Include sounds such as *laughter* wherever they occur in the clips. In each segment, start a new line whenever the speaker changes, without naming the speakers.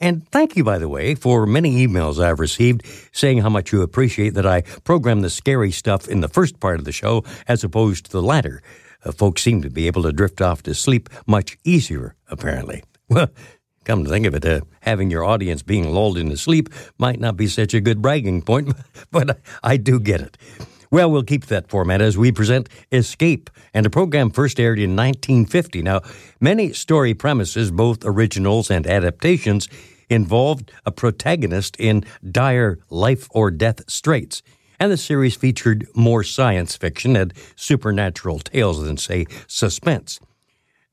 And thank you, by the way, for many emails I've received saying how much you appreciate that I program the scary stuff in the first part of the show as opposed to the latter. Uh, folks seem to be able to drift off to sleep much easier, apparently. *laughs* Well, come to think of it, uh, having your audience being lulled into sleep might not be such a good bragging point, *laughs* but I do get it. Well, we'll keep that format as we present Escape, and the program first aired in 1950. Now, many story premises, both originals and adaptations, involved a protagonist in dire life or death straits. And the series featured more science fiction and supernatural tales than, say, suspense.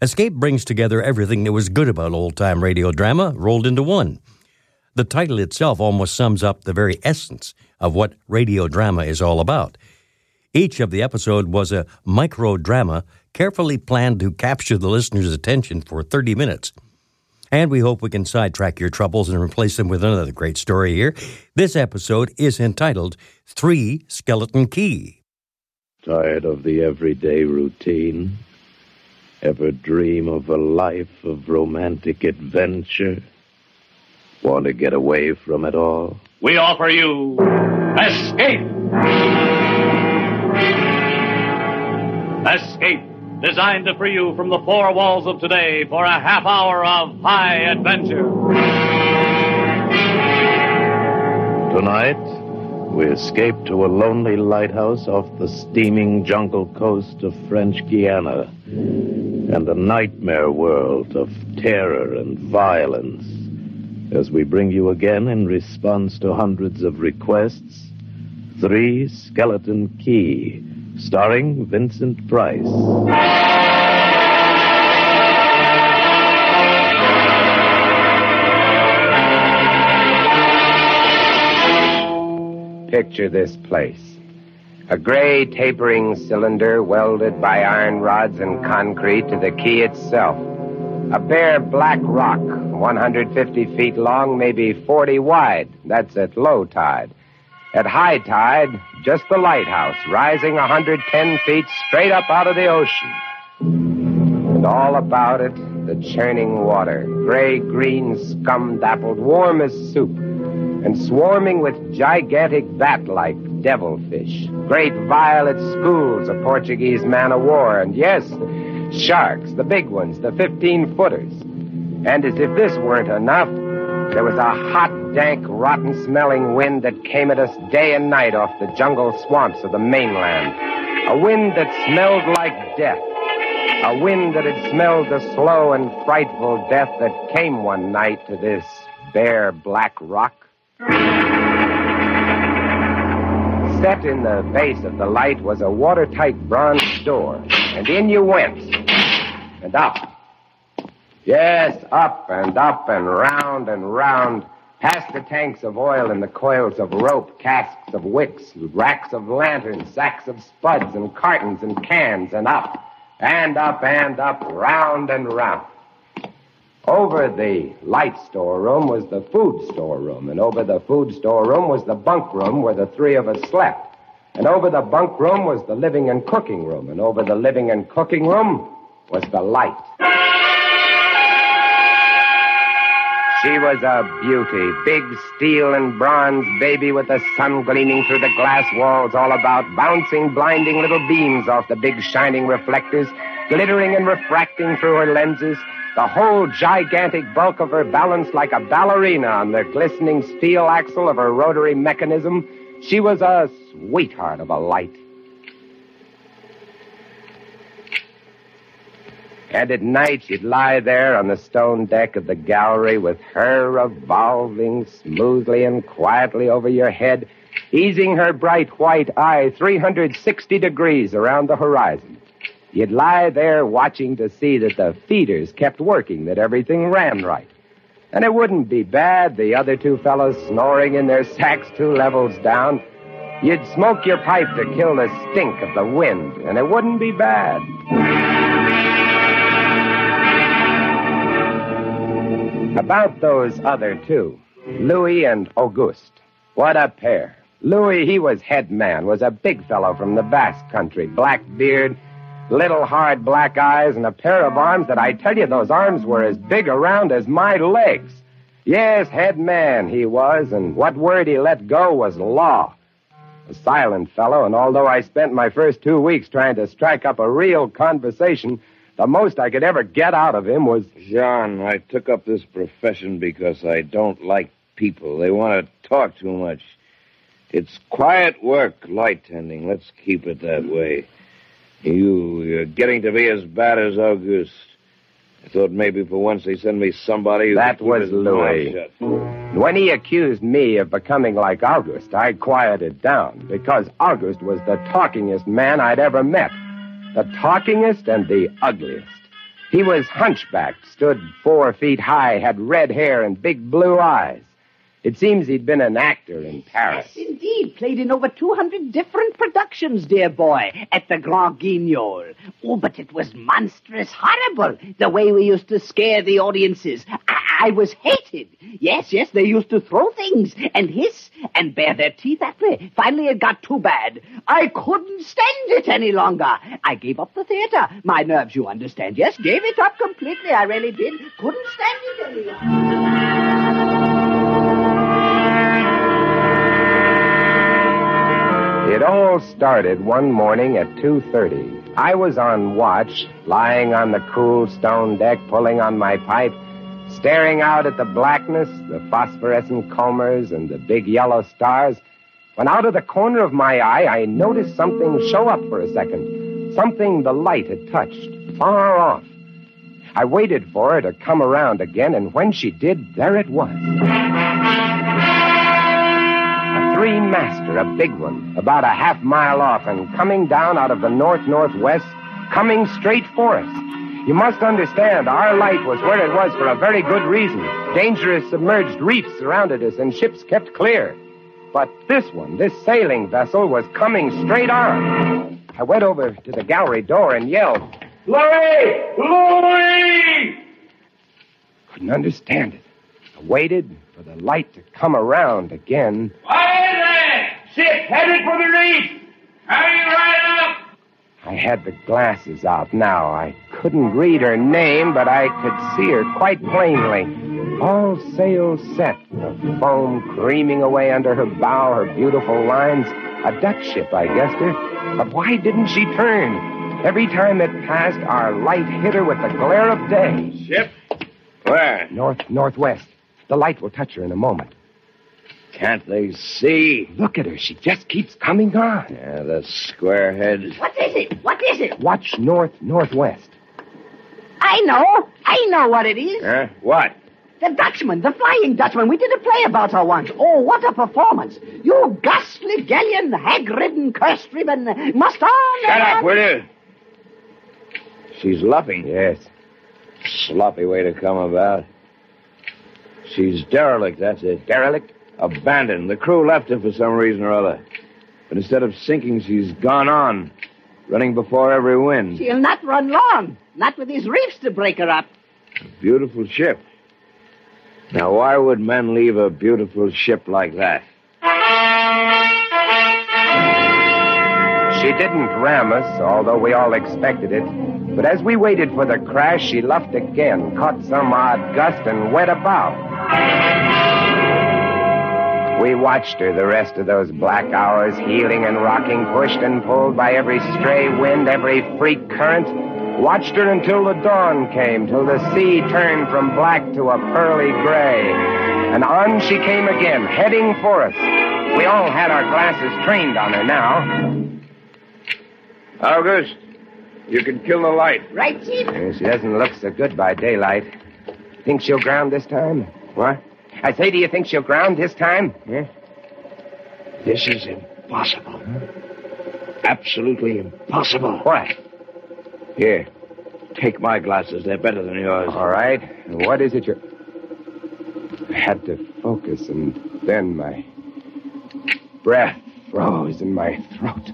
Escape brings together everything that was good about old time radio drama rolled into one. The title itself almost sums up the very essence of what radio drama is all about. Each of the episode was a micro drama carefully planned to capture the listener's attention for 30 minutes. And we hope we can sidetrack your troubles and replace them with another great story here. This episode is entitled Three Skeleton Key.
Tired of the everyday routine? Ever dream of a life of romantic adventure? Want to get away from it all?
We offer you Escape! Escape, designed to free you from the four walls of today for a half hour of high adventure.
Tonight, we escape to a lonely lighthouse off the steaming jungle coast of French Guiana and a nightmare world of terror and violence. As we bring you again, in response to hundreds of requests, Three Skeleton Key starring Vincent Price.
Picture this place. A gray tapering cylinder welded by iron rods and concrete to the key itself. A bare black rock, 150 feet long, maybe 40 wide. That's at low tide. At high tide, just the lighthouse, rising 110 feet straight up out of the ocean. And all about it, the churning water, gray green, scum dappled, warm as soup, and swarming with gigantic bat like devilfish, great violet schools of Portuguese man of war, and yes, sharks, the big ones, the 15 footers. And as if this weren't enough, there was a hot, dank, rotten smelling wind that came at us day and night off the jungle swamps of the mainland. A wind that smelled like death. A wind that had smelled the slow and frightful death that came one night to this bare black rock. Set in the base of the light was a watertight bronze door, and in you went. And up. Yes, up and up and round and round, past the tanks of oil and the coils of rope, casks of wicks, racks of lanterns, sacks of spuds and cartons and cans, and up, and up and up, round and round. Over the light storeroom was the food storeroom, and over the food storeroom was the bunk room where the three of us slept. And over the bunk room was the living and cooking room, and over the living and cooking room was the light. She was a beauty, big steel and bronze baby with the sun gleaming through the glass walls all about, bouncing blinding little beams off the big shining reflectors, glittering and refracting through her lenses, the whole gigantic bulk of her balanced like a ballerina on the glistening steel axle of her rotary mechanism. She was a sweetheart of a light. And at night, she'd lie there on the stone deck of the gallery with her revolving smoothly and quietly over your head, easing her bright white eye 360 degrees around the horizon. You'd lie there watching to see that the feeders kept working, that everything ran right. And it wouldn't be bad, the other two fellows snoring in their sacks two levels down. You'd smoke your pipe to kill the stink of the wind, and it wouldn't be bad. About those other two, Louis and Auguste. What a pair. Louis, he was head man, was a big fellow from the Basque country, black beard, little hard black eyes, and a pair of arms that I tell you, those arms were as big around as my legs. Yes, head man he was, and what word he let go was law. A silent fellow, and although I spent my first two weeks trying to strike up a real conversation, the most I could ever get out of him was.
John, I took up this profession because I don't like people. They want to talk too much. It's quiet work, light tending. Let's keep it that way. You, you're getting to be as bad as Auguste. I thought maybe for once they'd send me somebody
That was Louis. When he accused me of becoming like August, I quieted down because August was the talkingest man I'd ever met. The talkingest and the ugliest. He was hunchbacked, stood four feet high, had red hair and big blue eyes. It seems he'd been an actor in Paris.
Yes, indeed. Played in over 200 different productions, dear boy, at the Grand Guignol. Oh, but it was monstrous horrible, the way we used to scare the audiences. I was hated. Yes, yes, they used to throw things and hiss and bare their teeth at me. Finally, it got too bad. I couldn't stand it any longer. I gave up the theater. My nerves, you understand. Yes, gave it up completely. I really did. Couldn't stand it any longer.
It all started one morning at 2.30. I was on watch, lying on the cool stone deck, pulling on my pipe, staring out at the blackness, the phosphorescent combers, and the big yellow stars, when out of the corner of my eye, I noticed something show up for a second. Something the light had touched, far off. I waited for her to come around again, and when she did, there it was. A three master, a big one, about a half mile off, and coming down out of the north northwest, coming straight for us. You must understand, our light was where it was for a very good reason. Dangerous submerged reefs surrounded us, and ships kept clear. But this one, this sailing vessel, was coming straight on. I went over to the gallery door and yelled, Louis! Louis! Couldn't understand it. I waited for the light to come around again.
Ship headed for the reef! Hurry right up!
I had the glasses out now. I couldn't read her name, but I could see her quite plainly. All sails set, the foam creaming away under her bow, her beautiful lines. A Dutch ship, I guessed her. But why didn't she turn? Every time it passed, our light hit her with the glare of day.
Ship? Where?
North, northwest. The light will touch her in a moment.
Can't they see?
Look at her. She just keeps coming on.
Yeah, the squarehead.
What is it? What is it?
Watch north, northwest.
I know. I know what it is.
Huh? What?
The Dutchman, the Flying Dutchman. We did a play about her once. Oh, what a performance. You ghastly galleon, hag-ridden, curse-driven, must on.
Shut up, will you? She's luffing.
Yes.
Sloppy way to come about. She's derelict, that's it.
Derelict?
Abandoned. The crew left her for some reason or other. But instead of sinking, she's gone on, running before every wind.
She'll not run long. Not with these reefs to break her up.
Beautiful ship. Now, why would men leave a beautiful ship like that?
She didn't ram us, although we all expected it. But as we waited for the crash, she luffed again, caught some odd gust, and went about. We watched her the rest of those black hours, heeling and rocking, pushed and pulled by every stray wind, every freak current. Watched her until the dawn came, till the sea turned from black to a pearly gray. And on she came again, heading for us. We all had our glasses trained on her now.
August, You can kill the light.
Right, Chief?
She doesn't look so good by daylight. Think she'll ground this time? What? I say, do you think she'll ground this time?
Huh? This is impossible. Absolutely impossible.
What?
Here, take my glasses. They're better than yours.
All right. What is it you're. I had to focus, and then my breath froze in my throat.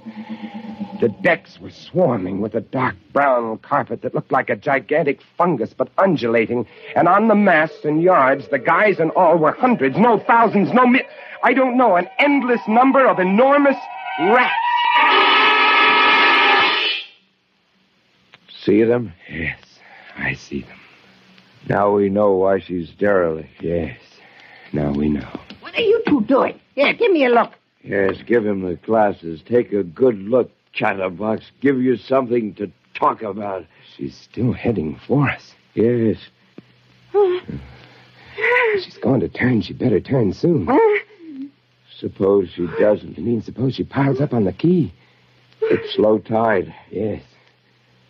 The decks were swarming with a dark brown carpet that looked like a gigantic fungus, but undulating. And on the masts and yards, the guys and all were hundreds, no thousands, no mi- I don't know, an endless number of enormous rats.
See them?
Yes, I see them.
Now we know why she's derelict.
Yes, now we know.
What are you two doing? Here, give me a look.
Yes, give him the glasses. Take a good look, Chatterbox. Give you something to talk about.
She's still heading for us.
Yes. *sighs*
She's going to turn. She better turn soon.
Suppose she doesn't.
I mean, suppose she piles up on the key.
It's low tide.
Yes.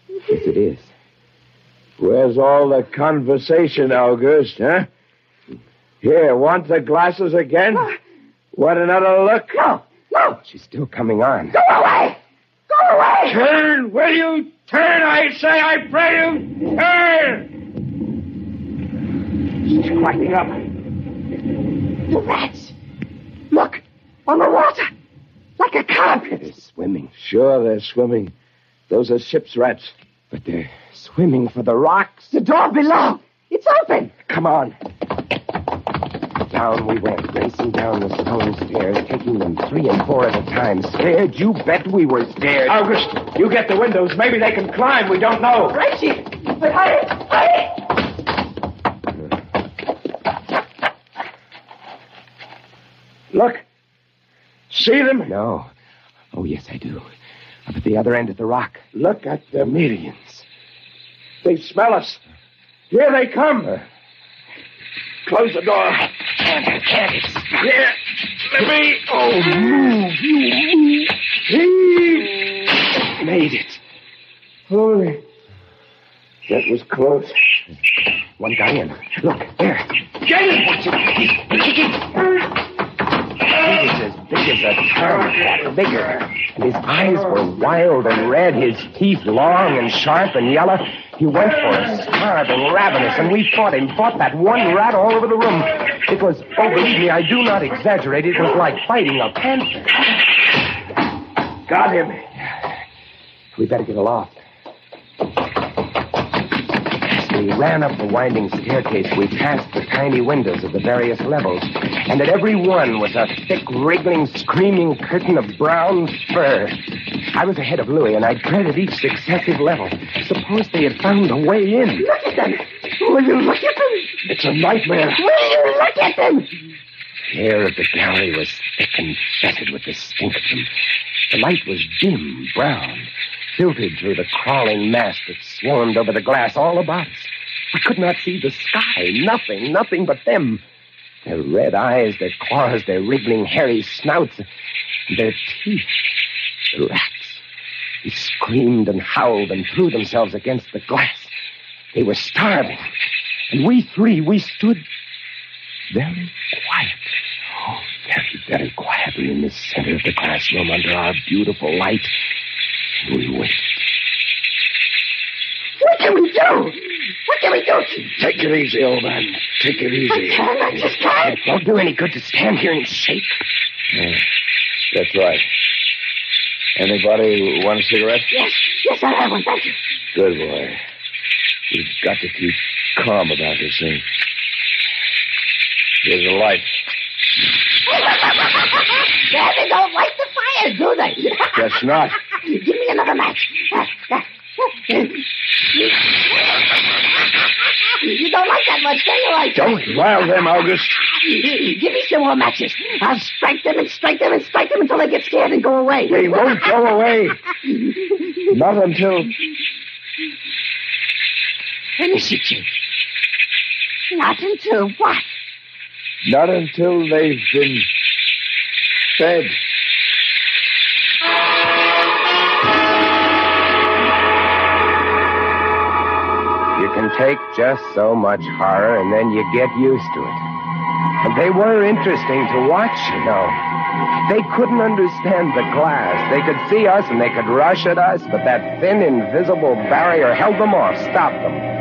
Yes, it is.
Where's all the conversation, August, huh? Here, want the glasses again? Oh. Want another look?
No, no,
She's still coming on.
go away! Go away!
Turn! Will you turn? I say, I pray you, turn!
She's climbing up. The rats. Look, on the water. Like a carpet.
They're swimming,
Sure, they're swimming. Those are ship's rats.
but they're swimming for the rocks.
The door below. It's open.
Come on. Down we went, racing down the stone stairs, taking them three and four at a time. Scared? You bet we were scared.
August, you get the windows. Maybe they can climb. We don't know.
Right, Chief. But hurry, hurry!
Look. See them?
No. Oh, yes, I do. Up at the other end of the rock.
Look at the millions. They smell us. Here they come. Uh. Close the door. Here. Let me. Oh, move. You move. Heave.
Made it.
Holy. That was close.
One guy in. Look, there.
Get it!
Watch it. He's kicking. He was as big as a term, bigger. And his eyes were wild and red, his teeth long and sharp and yellow. He went for us, starving, ravenous, and we fought him, fought that one rat all over the room. It was, oh, believe me, I do not exaggerate, it was like fighting a panther.
Got him.
We better get aloft. We ran up the winding staircase, we passed the tiny windows of the various levels, and at every one was a thick, wriggling, screaming curtain of brown fur. I was ahead of Louis, and I dreaded each successive level. Suppose they had found a way in.
Look at them. Will you look at them?
It's a nightmare.
Will you look at them?
The air of the gallery was thick and fetid with the stink of them. The light was dim, brown, filtered through the crawling mass that swarmed over the glass all about us. We could not see the sky. Nothing, nothing but them. Their red eyes, their claws, their wriggling, hairy snouts, their teeth. The rats. They screamed and howled and threw themselves against the glass. They were starving. And we three, we stood very quietly. Oh, very, very quietly in the center of the classroom under our beautiful light. And we waited.
What can we do? What can we do,
Take it easy, old man. Take it easy.
I can't. I just try?
It won't do any good to stand here and shake.
That's right. Anybody want a cigarette?
Yes, yes, I'll have one. Thank you.
Good boy. We've got to keep calm about this thing. Here's a light. *laughs*
Yeah, they don't light the fire, do they?
Guess not. *laughs*
Give me another match. Uh, uh, You don't like that much, do you? I
Don't rile them, August.
Give me some more matches. I'll strike them and strike them and strike them until they get scared and go away.
They won't go away. Not until.
Let it, Chief. Not until what?
Not until they've been fed.
Take just so much horror, and then you get used to it. And they were interesting to watch, you know. They couldn't understand the glass. They could see us and they could rush at us, but that thin, invisible barrier held them off, stopped them.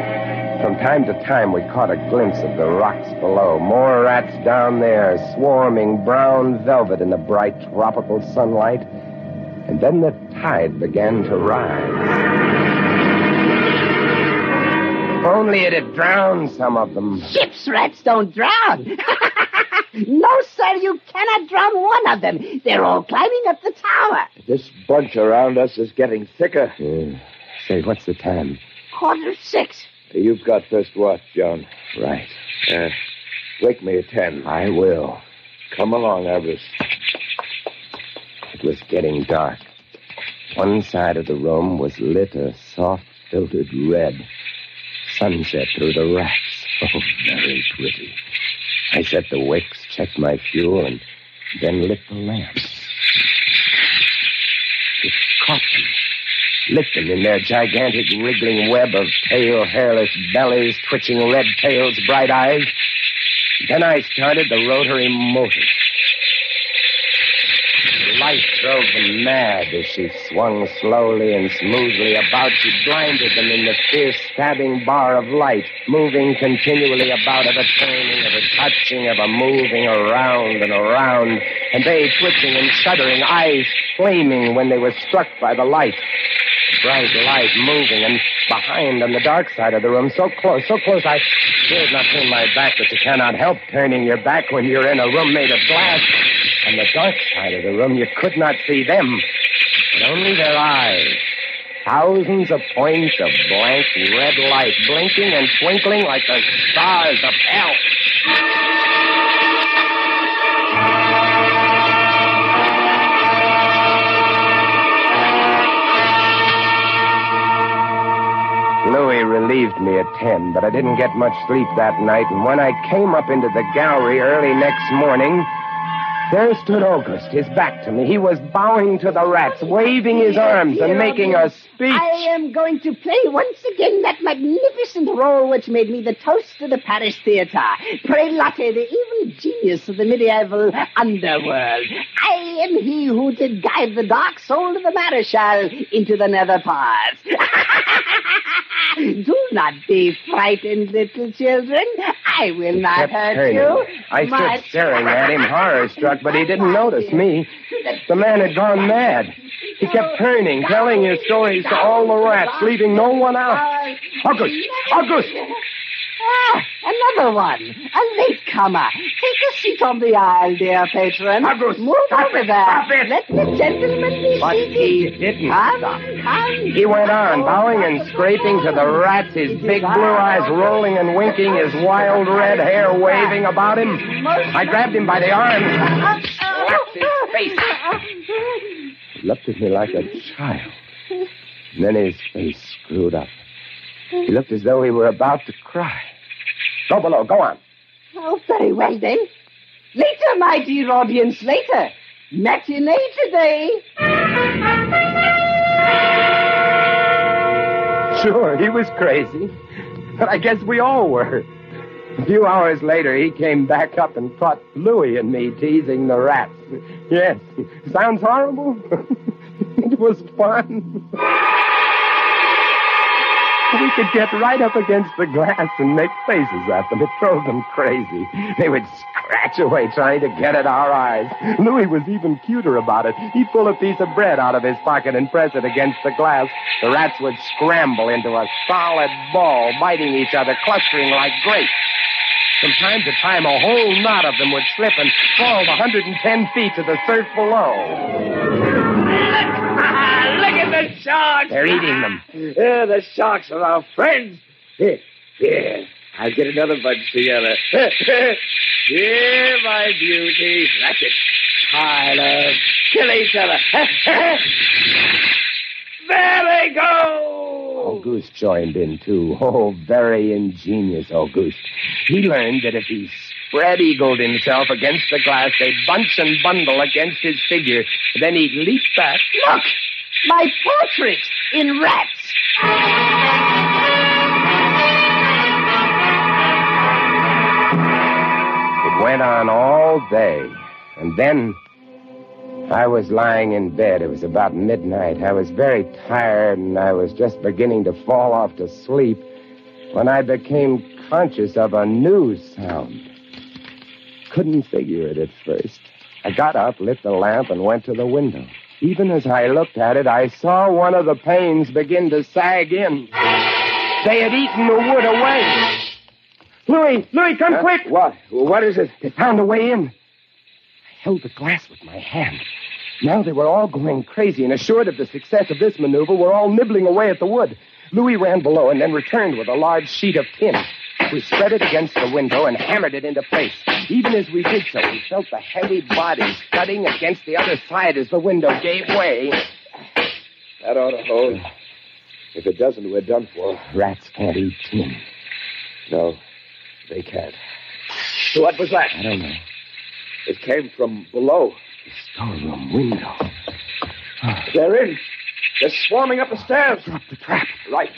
From time to time, we caught a glimpse of the rocks below. More rats down there, swarming brown velvet in the bright tropical sunlight. And then the tide began to rise. If only it had drowned some of them.
Ship's rats don't drown. *laughs* no, sir, you cannot drown one of them. They're all climbing up the tower.
This bunch around us is getting thicker.
Yeah. Say, what's the time?
Quarter six.
You've got first watch, John.
Right.
Uh, wake me at ten.
I will.
Come along, Avarice.
It was getting dark. One side of the room was lit a soft, filtered red. Sunset through the racks. Oh, very pretty. I set the wicks, checked my fuel, and then lit the lamps. It caught them. Lit them in their gigantic wriggling web of pale, hairless bellies, twitching red tails, bright eyes. Then I started the rotary motor. Light drove them mad as she swung slowly and smoothly about. She blinded them in the fierce stabbing bar of light, moving continually about, a turning, a touching, a moving around and around, and they twitching and shuddering, eyes flaming when they were struck by the light. Bright light moving, and behind on the dark side of the room, so close, so close, I dared not turn my back, but you cannot help turning your back when you're in a room made of glass. On the dark side of the room, you could not see them, but only their eyes. Thousands of points of blank red light, blinking and twinkling like the stars of hell. Louis relieved me at 10, but I didn't get much sleep that night, and when I came up into the gallery early next morning, there stood August, his back to me. He was bowing to the rats, waving his arms and making a speech.
I am going to play once again that magnificent role which made me the toast of the Paris Theatre. Prelate, the evil genius of the medieval underworld. I am he who did guide the dark soul of the Marechal into the nether parts. *laughs* Do not be frightened, little children. I will not
kept
hurt
turning.
you.
I stood staring at him, horror struck, but he didn't notice me. The man had gone mad. He kept turning, telling his stories to all the rats, leaving no one out. August! August!
Ah, another one. A latecomer. Take a seat on the aisle, dear patron.
August,
Move
stop
over
it,
there.
stop it.
Let the gentleman be
But
seated.
he didn't
Come,
stop.
come.
He went on, bowing and scraping to the rats, his big blue eyes rolling and winking, his wild red hair waving about him. I grabbed him by the arm. slapped his face. He looked at me like a child. And then his face screwed up. He looked as though he were about to cry. Go below, go on.
Oh, very well then. Later, my dear audience, later. Matinee today.
Sure, he was crazy. But I guess we all were. A few hours later, he came back up and caught Louis and me teasing the rats. Yes, sounds horrible. *laughs* it was fun. We could get right up against the glass and make faces at them. It drove them crazy. They would scratch away trying to get at our eyes. Louis was even cuter about it. He'd pull a piece of bread out of his pocket and press it against the glass. The rats would scramble into a solid ball, biting each other, clustering like grapes. From time to time, a whole knot of them would slip and fall 110 feet to the surf below.
Look at the sharks.
They're eating them. *laughs*
Yeah, the sharks are our friends. *laughs* Here, here. I'll get another bunch together. *laughs* here, my beauties. That's it. Tyler, kill each other. there they go.
Auguste joined in too. Oh, very ingenious Auguste. He learned that if he spread eagled himself against the glass, they'd bunch and bundle against his figure. Then he'd leap back.
Look, my portrait in rats.
It went on all day, and then I was lying in bed. It was about midnight. I was very tired, and I was just beginning to fall off to sleep when I became conscious of a new sound. Couldn't figure it at first. I got up, lit the lamp, and went to the window. Even as I looked at it, I saw one of the panes begin to sag in. They had eaten the wood away. Louis, Louis, come quick!
What? What is it?
They found a way in. I held the glass with my hand. Now they were all going crazy, and assured of the success of this maneuver, were all nibbling away at the wood. Louis ran below and then returned with a large sheet of tin. We spread it against the window and hammered it into place. Even as we did so, we felt the heavy bodies thudding against the other side as the window gave way.
That ought to hold. If it doesn't, we're done for.
Rats can't eat tin.
No, they can't. What was that?
I don't know.
It came from below.
The storeroom window. Ah.
They're in. They're swarming up the stairs.
Drop the trap.
Right.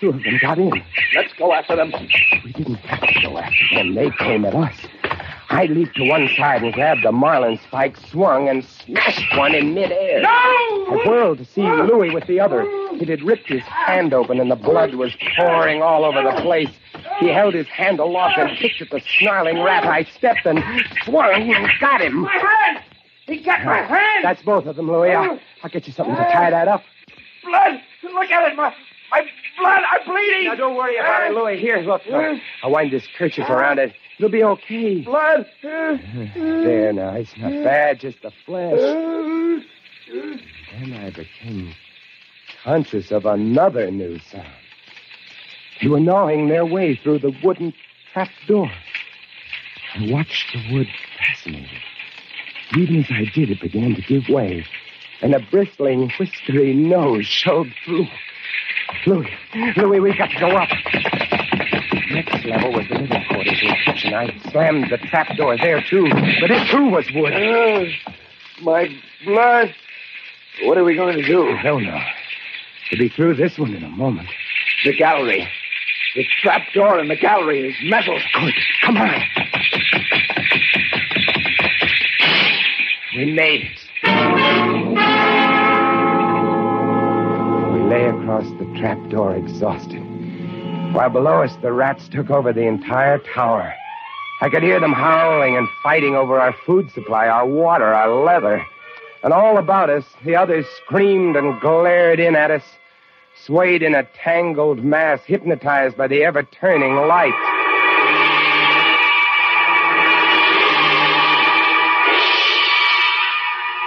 Two of them got in.
Let's go after them.
We didn't have to go after them. They came at us. I leaped to one side and grabbed a marlin spike, swung, and smashed one in midair.
No!
I whirled to see Louis with the other. It had ripped his hand open, and the blood was pouring all over the place. He held his hand aloft and kicked at the snarling rat. I stepped and swung and got him.
My hand! He got my hand!
That's both of them, Louis. I'll, I'll get you something to tie that up.
blood! Look at it! My, my blood! I'm bleeding!
Now, don't worry about it, Louis. Here, look. I'll, I'll wind this kerchief around it. It'll be okay.
Blood! *sighs*
There now. It's not bad, just the flesh. And *sighs* then I became conscious of another new sound. They were gnawing their way through the wooden trap door. I watched the wood fascinated. Even as I did, it began to give way, and a bristling, whiskery nose showed through. Louis, Louis, we've got to go up. Next level was the living quarters and kitchen. I slammed the trap door there, too, but it, too, was wood.
Oh, my blood! What are we going to do?
I don't know. We'll be through this one in a moment.
The gallery. The trap door in the gallery is metal.
Good. Come on. We made it. We lay across the trap door exhausted. While below us, the rats took over the entire tower. I could hear them howling and fighting over our food supply, our water, our leather. And all about us, the others screamed and glared in at us, swayed in a tangled mass, hypnotized by the ever turning light.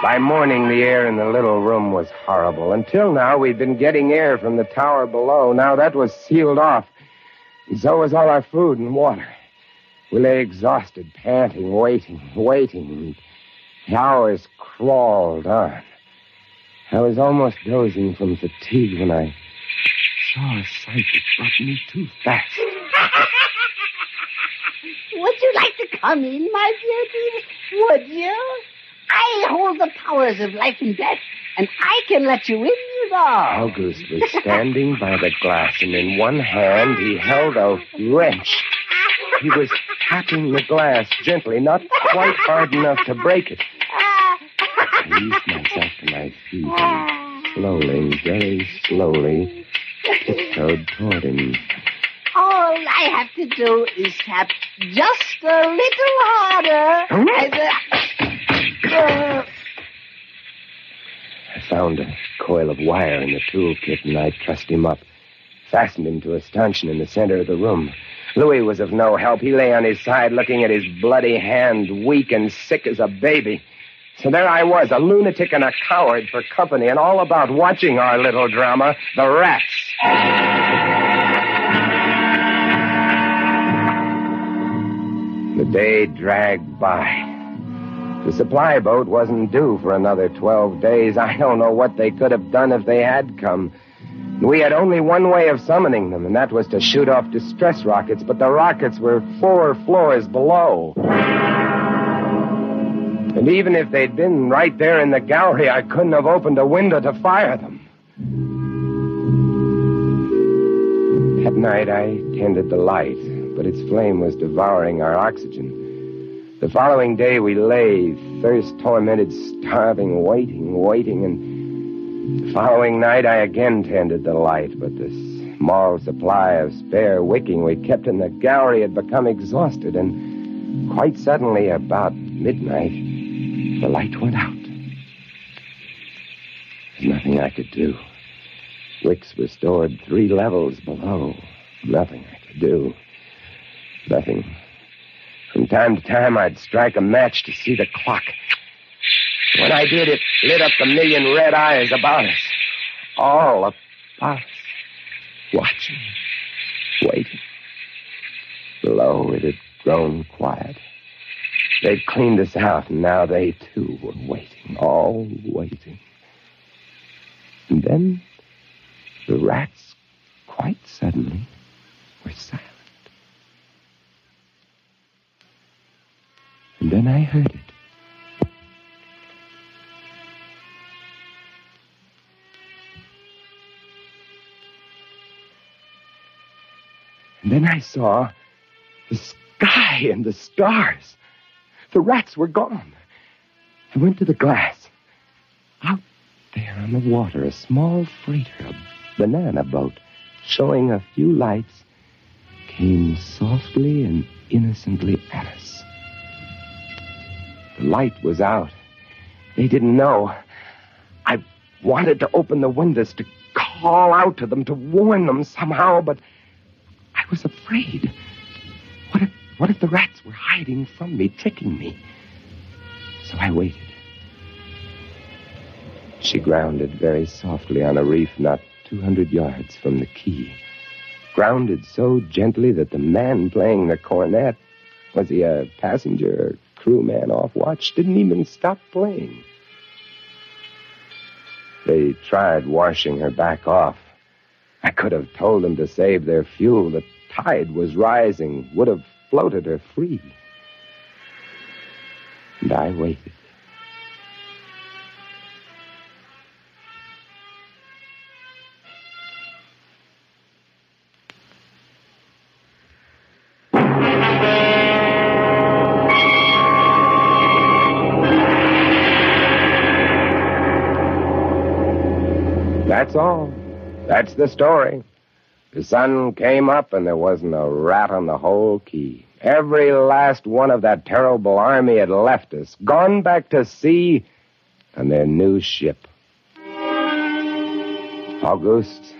By morning, the air in the little room was horrible. Until now, we'd been getting air from the tower below. Now that was sealed off. And so was all our food and water. We lay exhausted, panting, waiting, waiting. The hours crawled on. I was almost dozing from fatigue when I saw a sight that brought me too fast. *laughs*
Would you like to come in, my beauty? Would you? I hold the powers of life and death, and I can let you in, know.
August was standing by the glass, and in one hand he held a wrench. He was tapping the glass gently, not quite hard enough to break it. I eased myself to my feet and slowly, very slowly, tiptoed toward him.
All I have to do is tap just a little harder. And, uh, uh,
I found a coil of wire in the toolkit, and I trussed him up, fastened him to a stanchion in the center of the room. Louis was of no help. He lay on his side, looking at his bloody hand, weak and sick as a baby. So there I was, a lunatic and a coward for company, and all about watching our little drama, the rats. The day dragged by. The supply boat wasn't due for another 12 days. I don't know what they could have done if they had come. We had only one way of summoning them, and that was to shoot off distress rockets, but the rockets were four floors below. And even if they'd been right there in the gallery, I couldn't have opened a window to fire them. That night, I tended the light, but its flame was devouring our oxygen. The following day, we lay, thirst tormented, starving, waiting, waiting, and the following night, I again tended the light, but the small supply of spare wicking we kept in the gallery had become exhausted, and quite suddenly, about midnight, the light went out. There's nothing I could do. Wicks were stored three levels below. Nothing I could do. Nothing. From time to time, I'd strike a match to see the clock. When I did, it lit up the million red eyes about us. All about us. Watching. Waiting. Below, it had grown quiet. They'd cleaned us out, and now they, too, were waiting. All waiting. And then the rats, quite suddenly, were silent. And then I heard it. And then I saw the sky and the stars. The rats were gone. I went to the glass. Out there on the water, a small freighter, a banana boat, showing a few lights, came softly and innocently at us. The light was out. They didn't know. I wanted to open the windows to call out to them, to warn them somehow, but I was afraid. What if, what if the rats were hiding from me, tricking me? So I waited. She grounded very softly on a reef not 200 yards from the key. Grounded so gently that the man playing the cornet, was he a passenger or crewman off watch, didn't even stop playing. They tried washing her back off. I could have told them to save their fuel. The tide was rising, would have floated her free. And I waited. The story. The sun came up and there wasn't a rat on the whole key. Every last one of that terrible army had left us, gone back to sea on their new ship. August,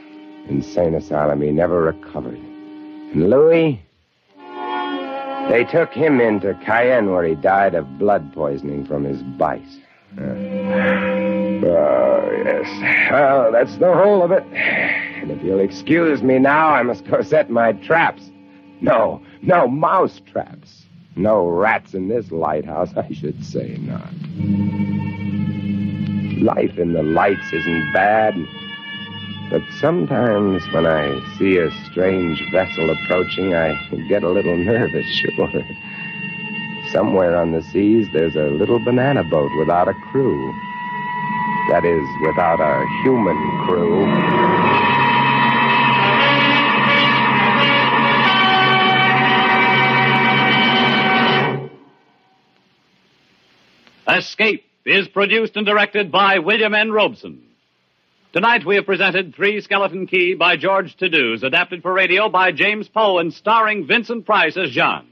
insane asylum, he never recovered. And Louis, they took him into Cayenne where he died of blood poisoning from his bite. Uh, *sighs* Oh, yes. Well, that's the whole of it. And if you'll excuse me now, I must go set my traps. No, no mouse traps. No rats in this lighthouse, I should say not. Life in the lights isn't bad, but sometimes when I see a strange vessel approaching, I get a little nervous, *laughs* sure. Somewhere on the seas, there's a little banana boat without a crew. That is, without a human crew.
Escape is produced and directed by William N. Robson. Tonight we have presented Three Skeleton Key by George Toudouze, adapted for radio by James Poe and starring Vincent Price as John.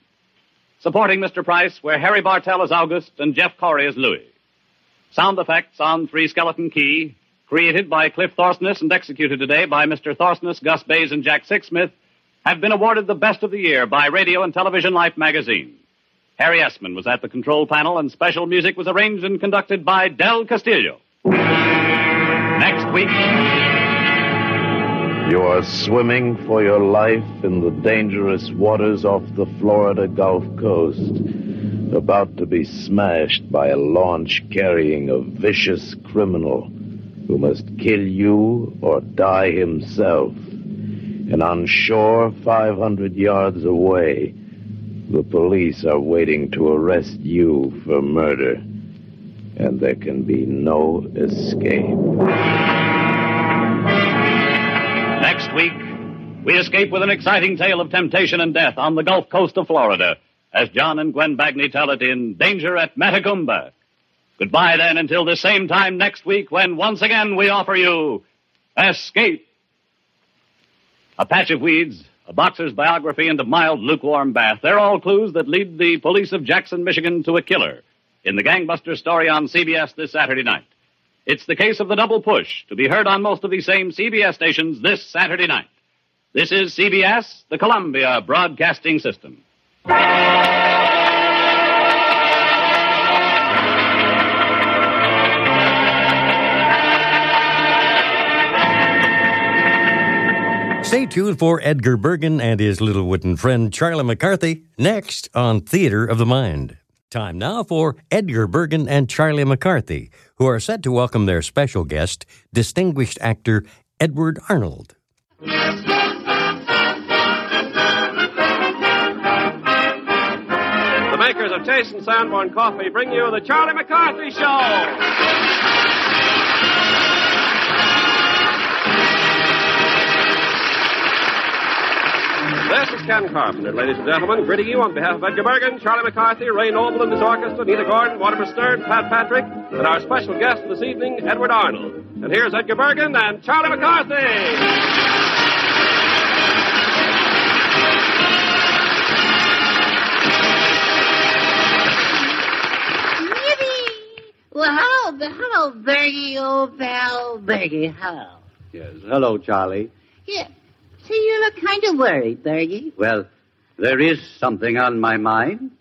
Supporting Mr. Price were Harry Bartell as August and Jeff Corey as Louis. Sound effects on Three Skeleton Key, created by Cliff Thorsness and executed today by Mr. Thorsness, Gus Bayz, and Jack Sixsmith, have been awarded the best of the year by Radio and Television Life magazine. Harry Essman was at the control panel, and special music was arranged and conducted by Del Castillo. Next week.
You are swimming for your life in the dangerous waters off the Florida Gulf Coast, about to be smashed by a launch carrying a vicious criminal who must kill you or die himself. And on shore, 500 yards away, the police are waiting to arrest you for murder. And there can be no escape.
Next week, we escape with an exciting tale of temptation and death on the Gulf Coast of Florida, as John and Gwen Bagni tell it in Danger at Matecumbe. Goodbye then until the same time next week when once again we offer you Escape. A patch of weeds, a boxer's biography, and a mild, lukewarm bath. They're all clues that lead the police of Jackson, Michigan to a killer in the gangbuster story on CBS this Saturday night. It's the case of the double push to be heard on most of these same CBS stations this Saturday night. This is CBS, the Columbia Broadcasting System.
Stay tuned for Edgar Bergen and his little wooden friend Charlie McCarthy next on Theater of the Mind. Time now for Edgar Bergen and Charlie McCarthy, who are set to welcome their special guest, distinguished actor Edward Arnold.
The makers of and Sanborn Coffee bring you the Charlie McCarthy Show. This is Ken Carpenter, ladies and gentlemen, greeting you on behalf of Edgar Bergen, Charlie McCarthy, Ray Noble and his orchestra, Anita Gordon, Walter Stern, Pat Patrick, and our special guest this evening, Edward Arnold. And here's Edgar Bergen and Charlie McCarthy.
Well, hello, hello, Bergie, oh, old pal, Bergie. Hello.
Yes. Hello, Charlie.
Yeah. See, you look kind of worried, Bergie.
Well, there is something on my mind.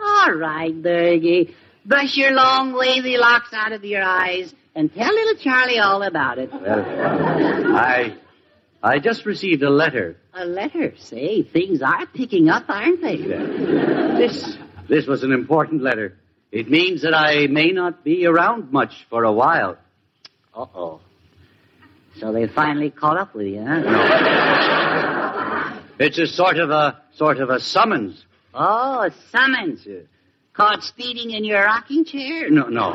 All right, Bergie. Brush your long, wavy locks out of your eyes and tell little Charlie all about it.
Well, I, I just received a letter.
A letter. Say, things are picking up, aren't they?
This, this was an important letter. It means that I may not be around much for a while.
Uh-oh. So they finally caught up with you, huh? No.
it's a sort of a sort of a summons.
Oh, a summons. Yeah. Caught speeding in your rocking chair?
No, no.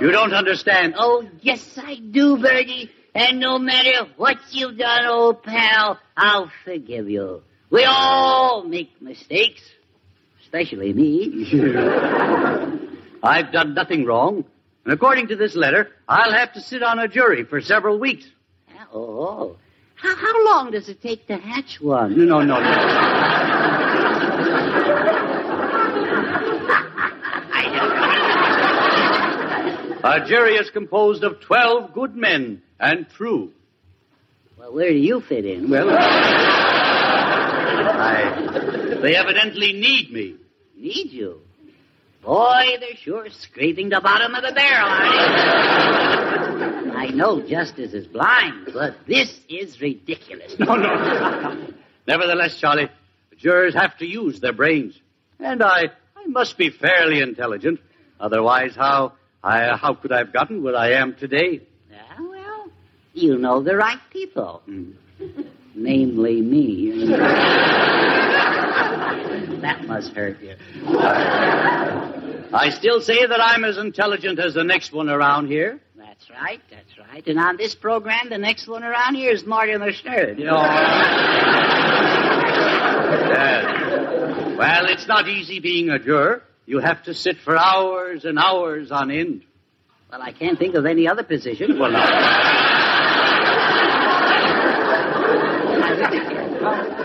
you don't understand.
Oh, yes, I do, Bergie. And no matter what you've done, old pal, I'll forgive you. We all make mistakes, especially me. *laughs*
I've done nothing wrong. And according to this letter, I'll have to sit on a jury for several weeks.
Oh, how, how long does it take to hatch one?
No, no, no. A jury is composed of 12 good men and true.
Well, where do you fit in?
Well, I, they evidently need me.
Need you? Boy, they're sure scraping the bottom of the barrel, aren't they? I know justice is blind, but this is ridiculous.
No, no. Nevertheless, Charlie, the jurors have to use their brains. And I, I must be fairly intelligent. Otherwise, how, I, how could I have gotten where I am today?
Ah, well, you know the right people. Namely me. *laughs* *laughs* that must hurt you.
I still say that I'm as intelligent as the next one around here.
That's right, that's right. And on this program, the next one around here is Mortimer Snerd.
You know. Yes. Well, it's not easy being a juror. You have to sit for hours and hours on end.
Well, I can't think of any other position.
Well, *laughs*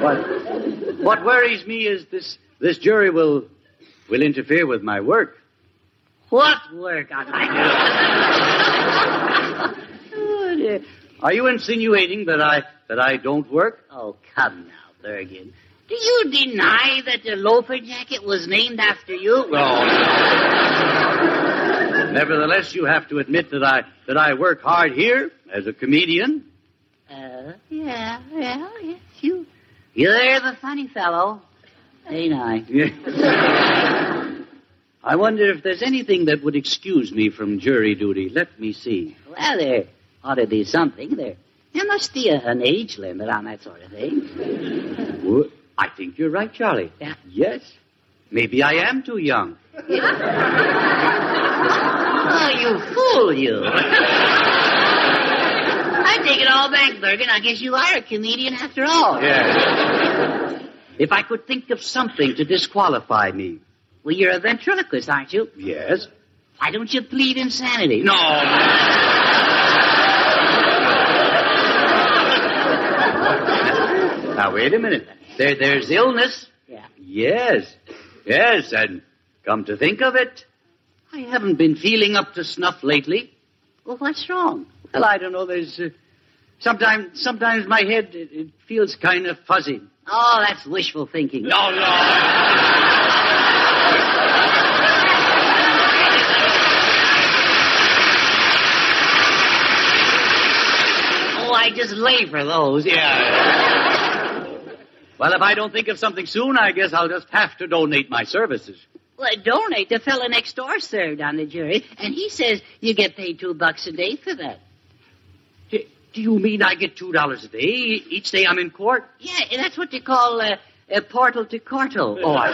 what, what worries me is this, this jury will, will interfere with my work.
What work? I'd *laughs* oh, dear.
Are you insinuating that I, that I don't work?
Oh, come now, Bergen. Do you deny that the loafer jacket was named after you?
No. *laughs* Nevertheless, you have to admit that I, that I work hard here as a comedian.
Uh, yeah, well, yes, you. You're the funny fellow, ain't I? *laughs*
I wonder if there's anything that would excuse me from jury duty. Let me see.
Well, there ought to be something. There, there must be a, an age limit on that sort of thing.
Well, I think you're right, Charlie.
Yeah.
Yes. Maybe I am too young. *laughs*
Oh, you fool, you. *laughs* Take it all Well, Bankbergen, I guess you are a comedian after all.
Yes. if I could think of something to disqualify me.
Well, you're a ventriloquist, aren't you?
Yes.
Why don't you plead insanity?
No. now, wait a minute. There, there's illness.
Yeah.
Yes. Yes, and come to think of it, I haven't been feeling up to snuff lately.
Well, what's wrong?
Well, I don't know. There's uh, sometimes, sometimes my head it, it feels kind of fuzzy.
Oh, that's wishful thinking.
No, no.
Oh, I just lay for those.
Yeah. well, if I don't think of something soon, I guess I'll just have to donate my services.
Well, donate. The fellow next door served on the jury, and he says you get paid two bucks a day for that.
Do, you mean I get two dollars a day each day I'm in court?
Yeah, that's what they call uh, a portal to corto.
Oh, I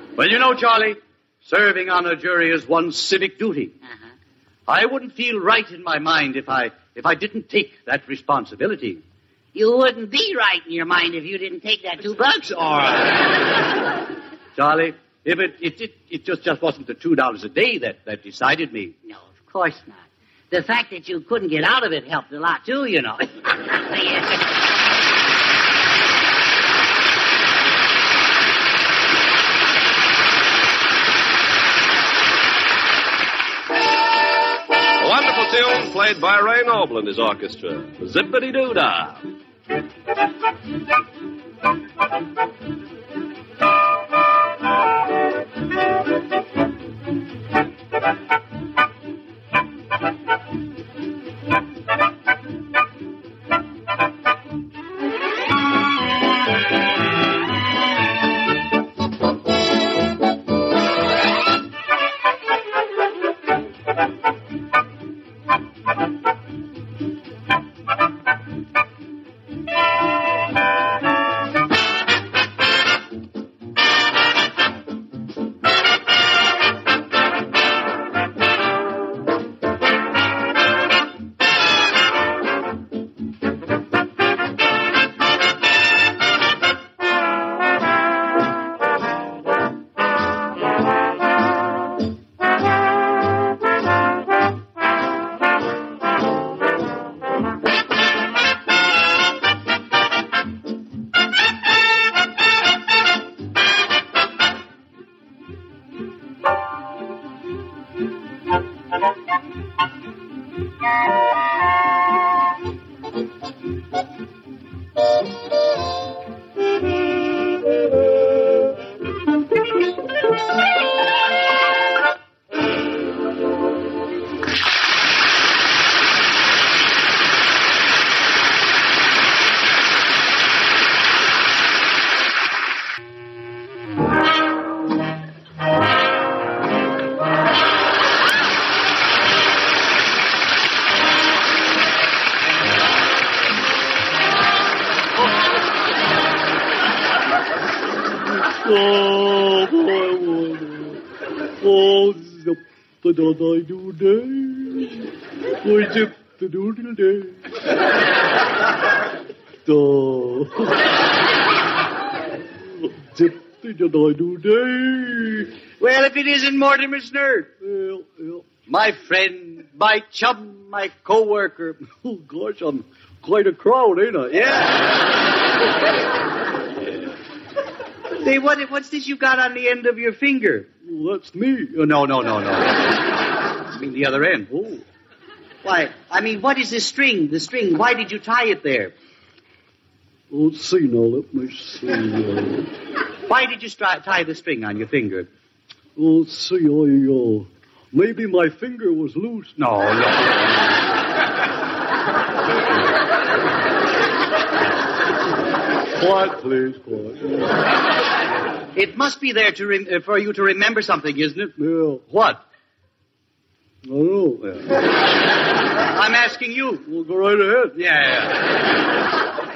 see. well, you know, Charlie, serving on a jury is one's civic duty.
Uh-huh.
I wouldn't feel right in my mind if I if I didn't take that responsibility.
You wouldn't be right in your mind if you didn't take that two bucks.
All right. Charlie, if it it, it, it just, just wasn't the two dollars a day that, that decided me.
No, of course not. The fact that you couldn't get out of it helped a lot, too, you know. *laughs*
A wonderful tune played by Ray Noble and his orchestra. Zippity doo dah.
The da do day. Oh, zip the doodle day. Do. Zip the da do day.
Well, if it isn't Mortimer Snerd.
Well, well.
My friend, my chum, my co-worker.
Oh, gosh, I'm quite a crowd, ain't I?
Yeah. *laughs* Say, what, what's this you got on the end of your finger?
Well, that's me.
Oh, no, no, no, no. *laughs* I mean the other end. Oh. Why, I mean, what is this string? The string, why did you tie it there?
Let's see now, let me see. Uh,
Why did you stri- tie the string on your finger?
let's see, I, uh, maybe my finger was loose.
No, no. *laughs*
Quiet, please, quiet.
It must be there to rem- uh, for you to remember something, isn't it?
Yeah,
What?
I don't know. *laughs*
I'm asking you.
Well, go right ahead.
Yeah.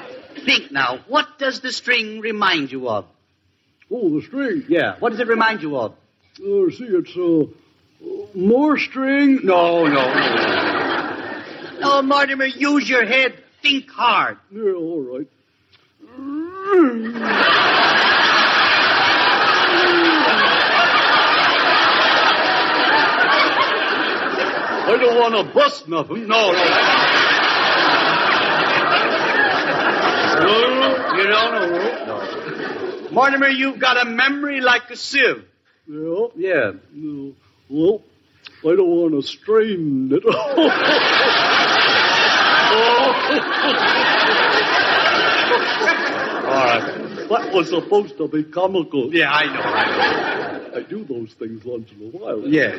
Think now. What does the string remind you of?
Oh, the string.
Yeah. What does it remind you of?
Uh, see, it's, uh, more string.
No, no, no. No, *laughs* Mortimer, use your head. Think hard.
Yeah, all right. *laughs* I don't want to bust nothing.
No, no. no, you don't know. No. Mortimer, you've got a memory like a sieve.
Yeah?
Yeah.
No. Well, I don't want to strain it. *laughs* Oh.
All right.
That was supposed to be comical.
Yeah, I know, I know.
I do those things once in a while.
Yeah.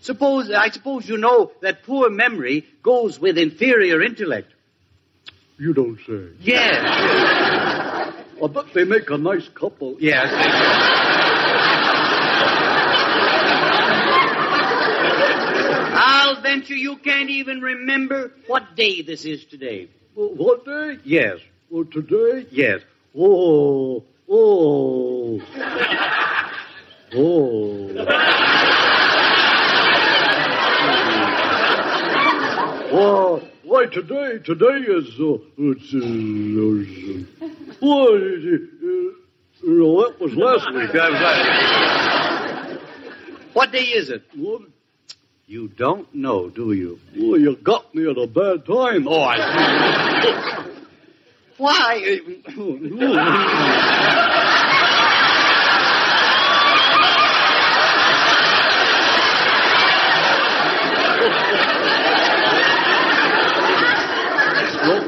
Suppose, I suppose you know that poor memory goes with inferior intellect.
You don't say.
Yes. *laughs*
I bet they make a nice couple.
Yes. *laughs* I'll venture you can't even remember what day this is today.
Well, what day?
Yes.
Well, today?
Yes.
Oh, oh, *laughs* oh. Well, why today? Today is uh, it's uh, uh, why, uh, no, that was last week.
That was last What day is it?
What?
You don't know, do you?
Well, you got me at a bad time.
Oh, I see. *laughs* Why?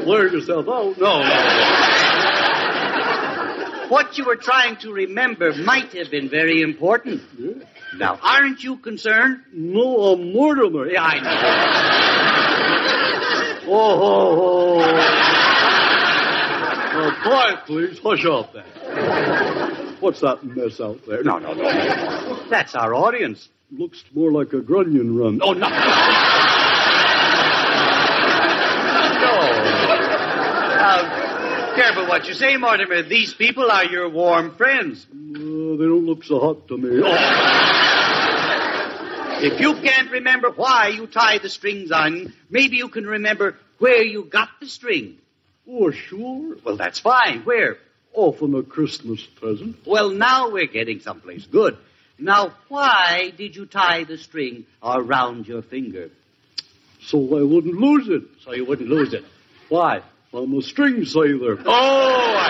Don't wear yourself oh, out.
No, no. What you were trying to remember might have been very important.
Yeah.
Now, aren't you concerned?
No, I'm Mortimer.
Yeah, I know.
Oh, oh, oh. Now, quiet, please. Hush up there. What's that mess out there?
No, no, no. That's our audience.
Looks more like a grunion run.
Oh, no. no. Uh, careful what you say, Mortimer. These people are your warm friends.
They don't look so hot to me. *laughs*
If you can't remember why you tie the strings on, maybe you can remember where you got the string.
Oh, sure.
Well, that's fine. Where?
Oh, from a Christmas present.
Well, now we're getting someplace good. Now, why did you tie the string around your finger?
So I wouldn't lose it.
So you wouldn't lose it. Why?
I'm a string sailor.
Oh, I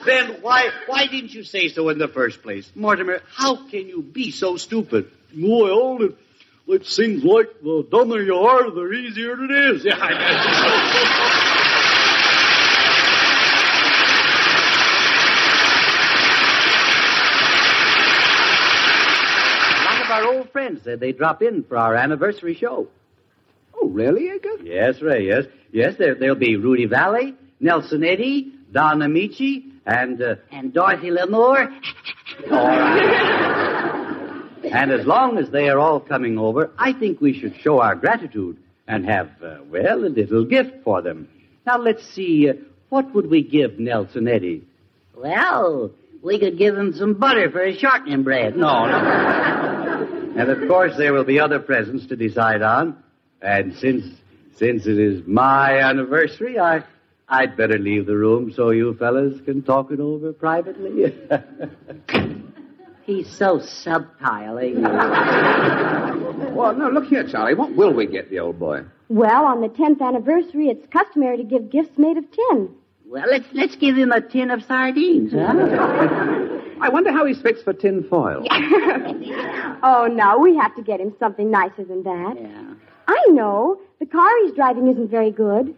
*laughs* Then why why didn't you say so in the first place? Mortimer, how can you be so stupid?
Well, it, it seems like the dumber you are, the easier it is.
Yeah, I A lot of our old friends said they'd drop in for our anniversary show.
Oh, really, Edgar?
Yes, Ray, yes. Yes, there, there'll be Rudy Vallee, Nelson Eddy, Don Ameche, and, uh,
And Dorothy Lamour. *laughs*
all right. and as long as they are all coming over, I think we should show our gratitude and have, uh, well, a little gift for them. Now, let's see, uh, what would we give Nelson Eddy?
Well, we could give him some butter for his shortening bread.
No, no. and of course, there will be other presents to decide on. And since since it is my anniversary, I I'd better leave the room so you fellas can talk it over privately. *laughs*
He's so subtile, ain't he? *laughs*
Well, no, look here, Charlie. What will we get the old boy?
Well, on the 10th anniversary, it's customary to give gifts made of tin.
Well, let's let's give him a tin of sardines, huh? *laughs*
I wonder how he's fixed for tin foil.
Oh, no, we have to get him something nicer than that.
yeah.
I know. The car he's driving isn't very good.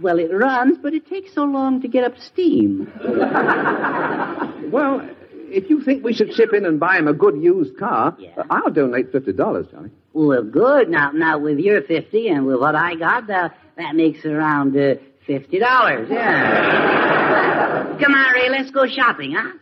Well, it runs, but it takes so long to get up steam. *laughs*
Well, if you think we should chip in and buy him a good used car,
Yeah.
I'll donate fifty dollars, Charlie.
Well, good. Now, now with your fifty and with what I got, uh, that makes around uh, fifty dollars. Yeah. Come on, Ray. Let's go shopping, huh?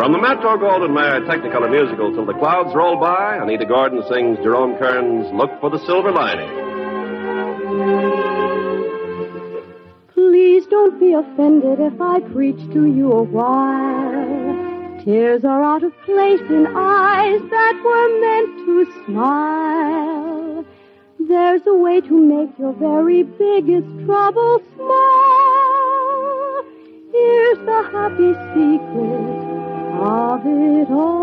From the Metro Goldwyn Mayer Technicolor musical Till the Clouds Roll By, Anita Gordon sings Jerome Kern's Look for the Silver Lining.
Please don't be offended if I preach to you a while. Tears are out of place in eyes that were meant to smile. There's a way to make your very biggest trouble small. Here's the happy secret of it all.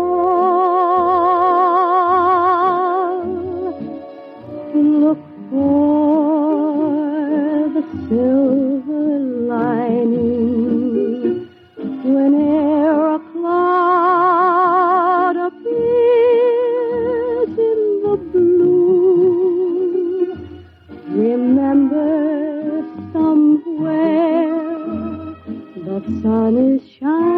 Look for the silver lining whene'er a cloud appears in the blue. Remember somewhere the sun is shining,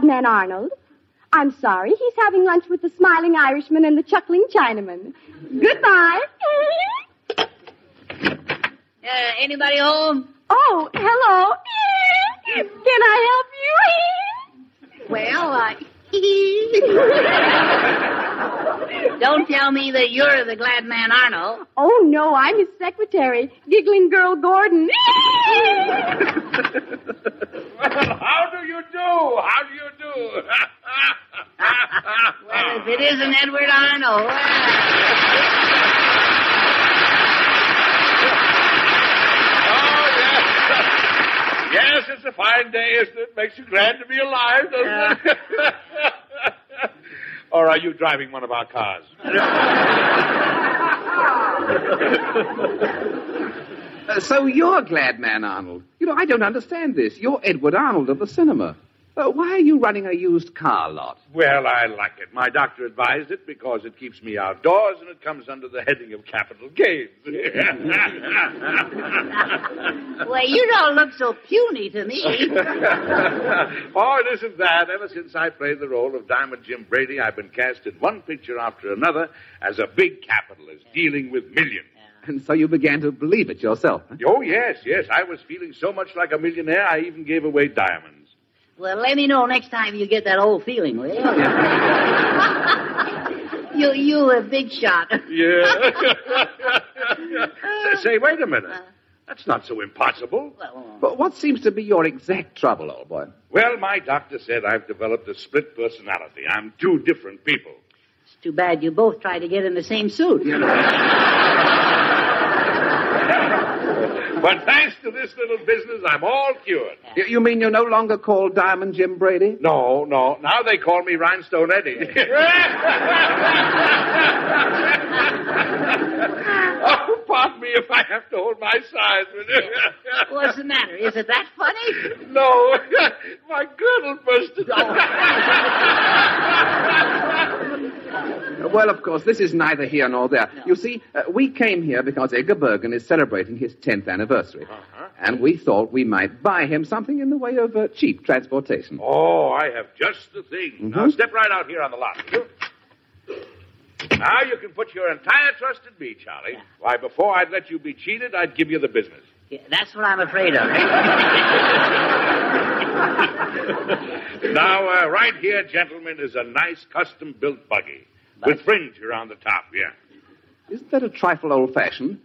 lot Arnold. I'm sorry, he's having lunch with the smiling Irishman and the chuckling Chinaman. Goodbye.
Uh, anybody home?
Oh, hello. Can I help you?
Well, I. *laughs* Don't tell me that you're the Gladman Arnold.
Oh, no, I'm his secretary, Giggling Girl Gordon.
Well, how do you do? How do you do? *laughs*
Well, if it isn't Edward Arnold. well.
yes, yes, it's a fine day, isn't it? Makes you glad to be alive, doesn't it? Or are you driving one of our cars? *laughs*
Uh, so you're Gladman, Arnold. You know, I don't understand this. You're Edward Arnold of the cinema. Uh, why are you running a used car lot?
Well, I like it. My doctor advised it because it keeps me outdoors and it comes under the heading of capital gains. *laughs*
Well, you don't look so puny to me. *laughs*
oh, it isn't that. Ever since I played the role of Diamond Jim Brady, I've been cast in one picture after another as a big capitalist dealing with millions.
And so you began to believe it yourself. huh?
Oh, yes, yes. I was feeling so much like a millionaire, I even gave away diamonds.
Well, let me know next time you get that old feeling, will you? *laughs* you, you a big shot.
Yeah. say, say, wait a minute. Uh. That's not so impossible.
But what seems to be your exact trouble, old boy?
Well, my doctor said I've developed a split personality. I'm two different people.
It's too bad you both try to get in the same suit. *laughs*
But thanks to this little business, I'm all cured.
You, you mean you're no longer called Diamond Jim Brady?
No, no. Now they call me Rhinestone Eddie. *laughs* *laughs* *laughs* Oh, oh, pardon me if I have to hold my sides.
What's the matter? Is it that funny?
no, *laughs* my girdle busted.
Well, of course, this is neither here nor there. You see, uh, we came here because Edgar Bergen is celebrating his 10th anniversary.
Uh-huh.
And we thought we might buy him something in the way of uh, cheap transportation.
Oh, I have just the thing. Now, step right out here on the lot, will you? Now you can put your entire trust in me, Charlie. Why, before I'd let you be cheated, I'd give you the business.
Yeah, that's what I'm afraid of. *laughs*
now, uh, right here, gentlemen, is a nice custom-built buggy with fringe around the top. Yeah.
Isn't that a trifle old-fashioned?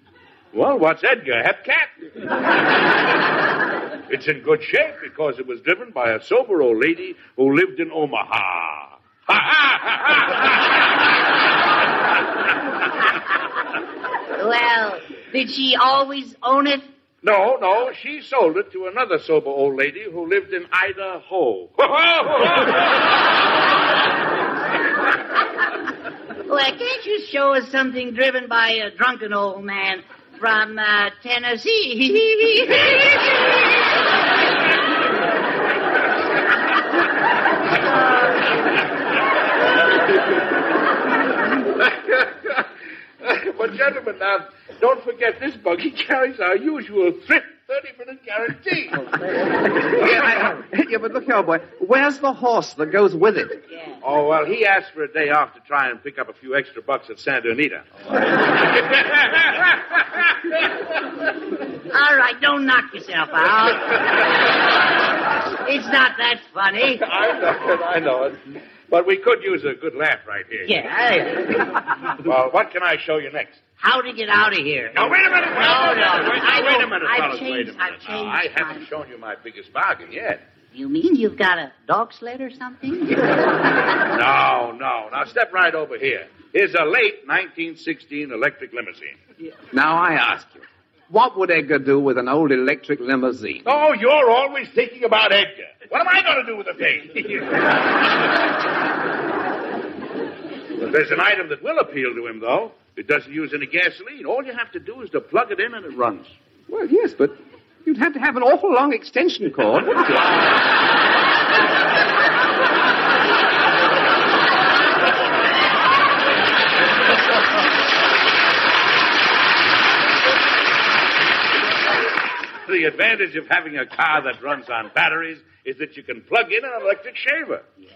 Well, what's Edgar Hepcat? *laughs* it's in good shape because it was driven by a sober old lady who lived in Omaha.
Well, did she always own it?
No, no, she sold it to another sober old lady who lived in Idaho. *laughs*
Well, can't you show us something driven by a drunken old man from uh, Tennessee? *laughs* *laughs*
but, gentlemen, now, don't forget this buggy carries our usual thrift 30 minute guarantee. *laughs*
yeah, I- yeah, but look here, boy. Where's the horse that goes with it?
Oh, well, he asked for a day off to try and pick up a few extra bucks at Santa Anita. *laughs*
All right, don't knock yourself out. it's not that funny.
I know it, I know it. But we could use a good laugh right here.
Yeah. *laughs*
Well, what can I show you next?
How to get out of here?
Now, wait a minute. Wait,
No,
wait,
no,
wait,
I
wait a minute,
I've
fellas.
changed-
wait a minute.
I've
Now,
changed
I haven't shown you my biggest bargain yet.
You mean you've got a dog sled or something? *laughs*
No, no. Now, step right over here. Here's a late 1916 electric limousine.
Now I ask you, what would Edgar do with an old electric limousine?
Oh, you're always thinking about Edgar. What am I going to do with the thing? *laughs* Well, there's an item that will appeal to him, though. It doesn't use any gasoline. All you have to do is to plug it in and it runs.
Well, yes, but you'd have to have an awful long extension cord, wouldn't you? *laughs*
The advantage of having a car that runs on batteries is that you can plug in an electric shaver.
Yeah,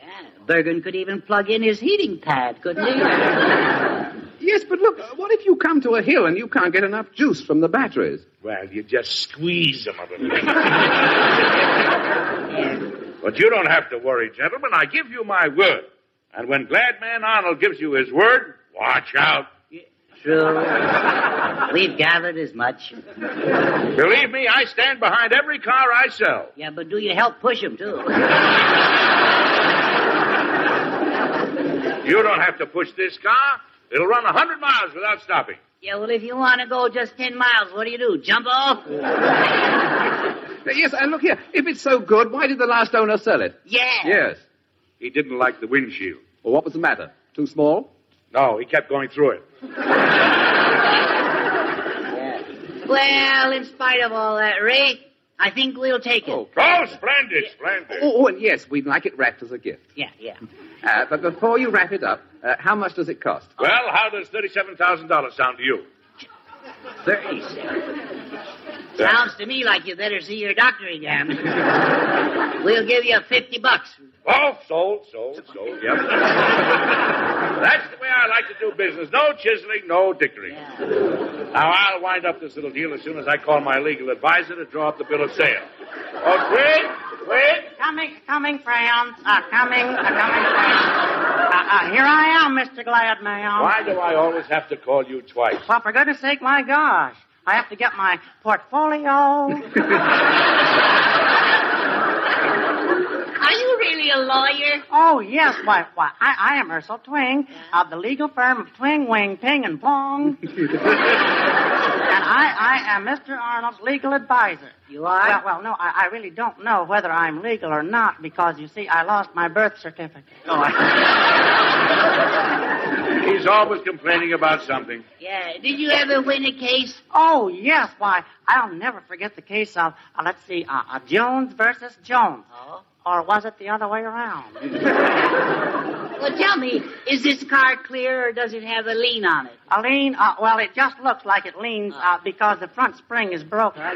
Bergen could even plug in his heating pad, couldn't he? *laughs*
Yes, but look, what if you come to a hill and you can't get enough juice from the batteries?
Well, you just squeeze them a little bit. *laughs* But you don't have to worry, gentlemen. I give you my word. And when Gladman Arnold gives you his word, watch out.
True. We've gathered as much.
Believe me, I stand behind every car I sell.
Yeah, but do you help push them, too?
You don't have to push this car. It'll run a hundred miles without stopping.
Yeah, well, if you want to go just ten miles, what do you do? Jump off?
Yes, and look here, if it's so good, why did the last owner sell it?
Yeah.
Yes.
He didn't like the windshield.
Well, what was the matter? Too small?
No, he kept going through it.
Well, in spite of all that, Ray, I think we'll take it.
Oh, splendid, splendid.
Oh, oh, and yes, we'd like it wrapped as a gift.
Yeah, yeah.
Uh, but before you wrap it up, uh, how much does it cost?
Well, how does $37,000 sound to you?
Thirty-seven. Sounds to me like you better see your doctor again. *laughs* we'll give you fifty bucks.
Oh, sold, sold, sold, yep. *laughs* That's the way I like to do business. No chiseling, no dickering. Now, I'll wind up this little deal as soon as I call my legal advisor to draw up the bill of sale. Oh, quick, quick.
Coming, coming, friends. Uh, coming, uh, coming, friends. Uh, uh, here I am, Mr. Gladman.
Why do I always have to call you twice?
Well, for goodness sake, my gosh. I have to get my portfolio. *laughs*
Are you really a lawyer?
Oh, yes. Why, why I, I am Ercel Twing of the legal firm of Twing, Wing, Ping, and Plong. *laughs* and I, I am Mr. Arnold's legal advisor.
You are?
Well, well no, I, I really don't know whether I'm legal or not because, you see, I lost my birth certificate.
Oh, *laughs* He's always complaining about something.
Yeah. Did you ever win a case?
Oh, yes. Why, I'll never forget the case of, uh, let's see, uh, uh, Jones versus Jones.
Oh?
Or was it the other way around? *laughs*
Well, tell me, is this car clear or does it have a lean on it?
A lean? Uh, well, it just looks like it leans uh, because the front spring is broken. *laughs*
the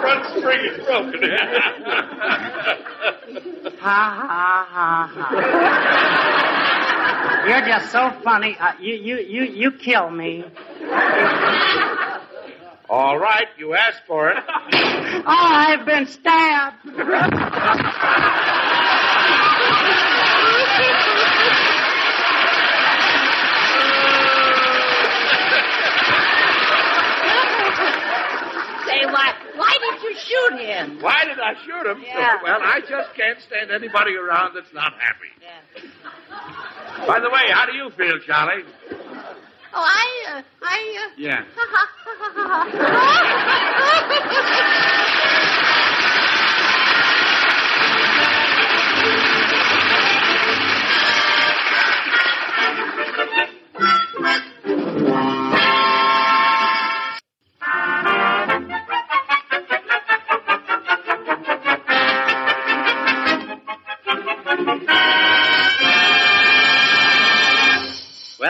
front spring is broken. *laughs*
Ha ha ha ha. You're just so funny. Uh, you you you you kill me.
All right, you asked for it. *laughs*
Oh, I've been stabbed.
Say, why, why did you shoot him?
Why did I shoot him?
Yeah.
Well, I just can't stand anybody around that's not happy. By the way, how do you feel, Charlie?
Oh, I, uh, I, uh...
Yeah. *laughs* *laughs*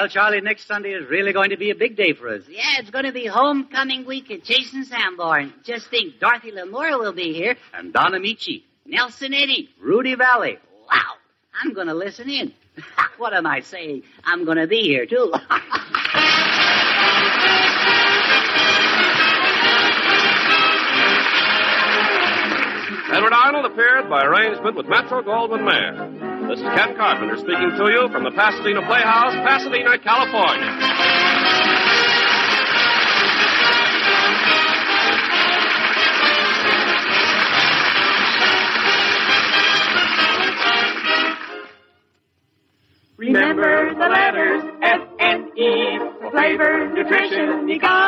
Well, Charlie, next Sunday is really going to be a big day for us.
Yeah, it's going to be homecoming week at Chase and Sanborn. Just think, Dorothy Lamour will be here.
And Don Ameche,
Nelson Eddy.
Rudy Vallee.
Wow, I'm going to listen in. *laughs* what am I saying? I'm going to be here, too. *laughs*
Edward Arnold appeared by arrangement with Metro Goldwyn Mayer. This is Ken Carpenter speaking to you from the Pasadena Playhouse, Pasadena, California.
Remember the letters F and E flavor, nutrition, economy.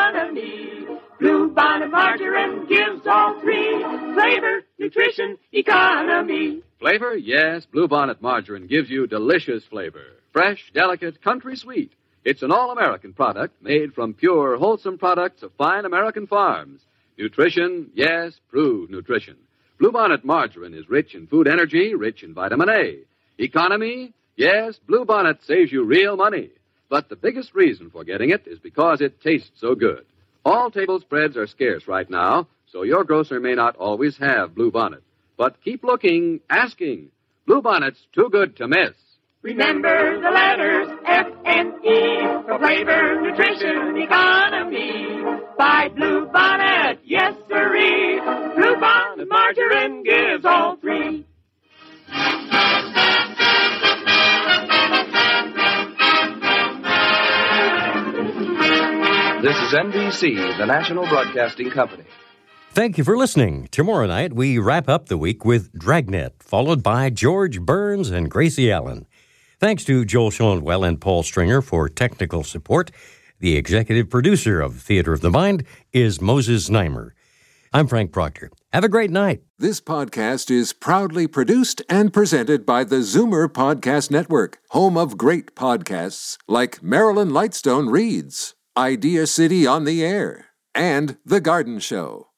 Flavor? Yes, Bluebonnet margarine gives you delicious flavor. Fresh, delicate, country sweet. It's an all-American product made from pure, wholesome products of fine American farms. Nutrition? Yes, proved nutrition. Bluebonnet margarine is rich in food energy, rich in vitamin A. Economy? Yes, Bluebonnet saves you real money. But the biggest reason for getting it is because it tastes so good. All table spreads are scarce right now, so your grocer may not always have Bluebonnet. But keep looking, asking. Bluebonnet's too good to miss.
Remember the letters F and E for flavor, nutrition, economy. Buy Blue Bonnet, yes sirree. Blue Bonnet margarine gives all three.
This is NBC, the national broadcasting company.
Thank you for listening. Tomorrow night, we wrap up the week with Dragnet, followed by George Burns and Gracie Allen. Thanks to Joel Schoenwell and Paul Stringer for technical support. The executive producer of Theater of the Mind is Moses Znaimer. I'm Frank Proctor. Have a great night.
This podcast is proudly produced and presented by the Zoomer Podcast Network, home of great podcasts like Marilyn Lightstone Reads, Idea City on the Air, and The Garden Show.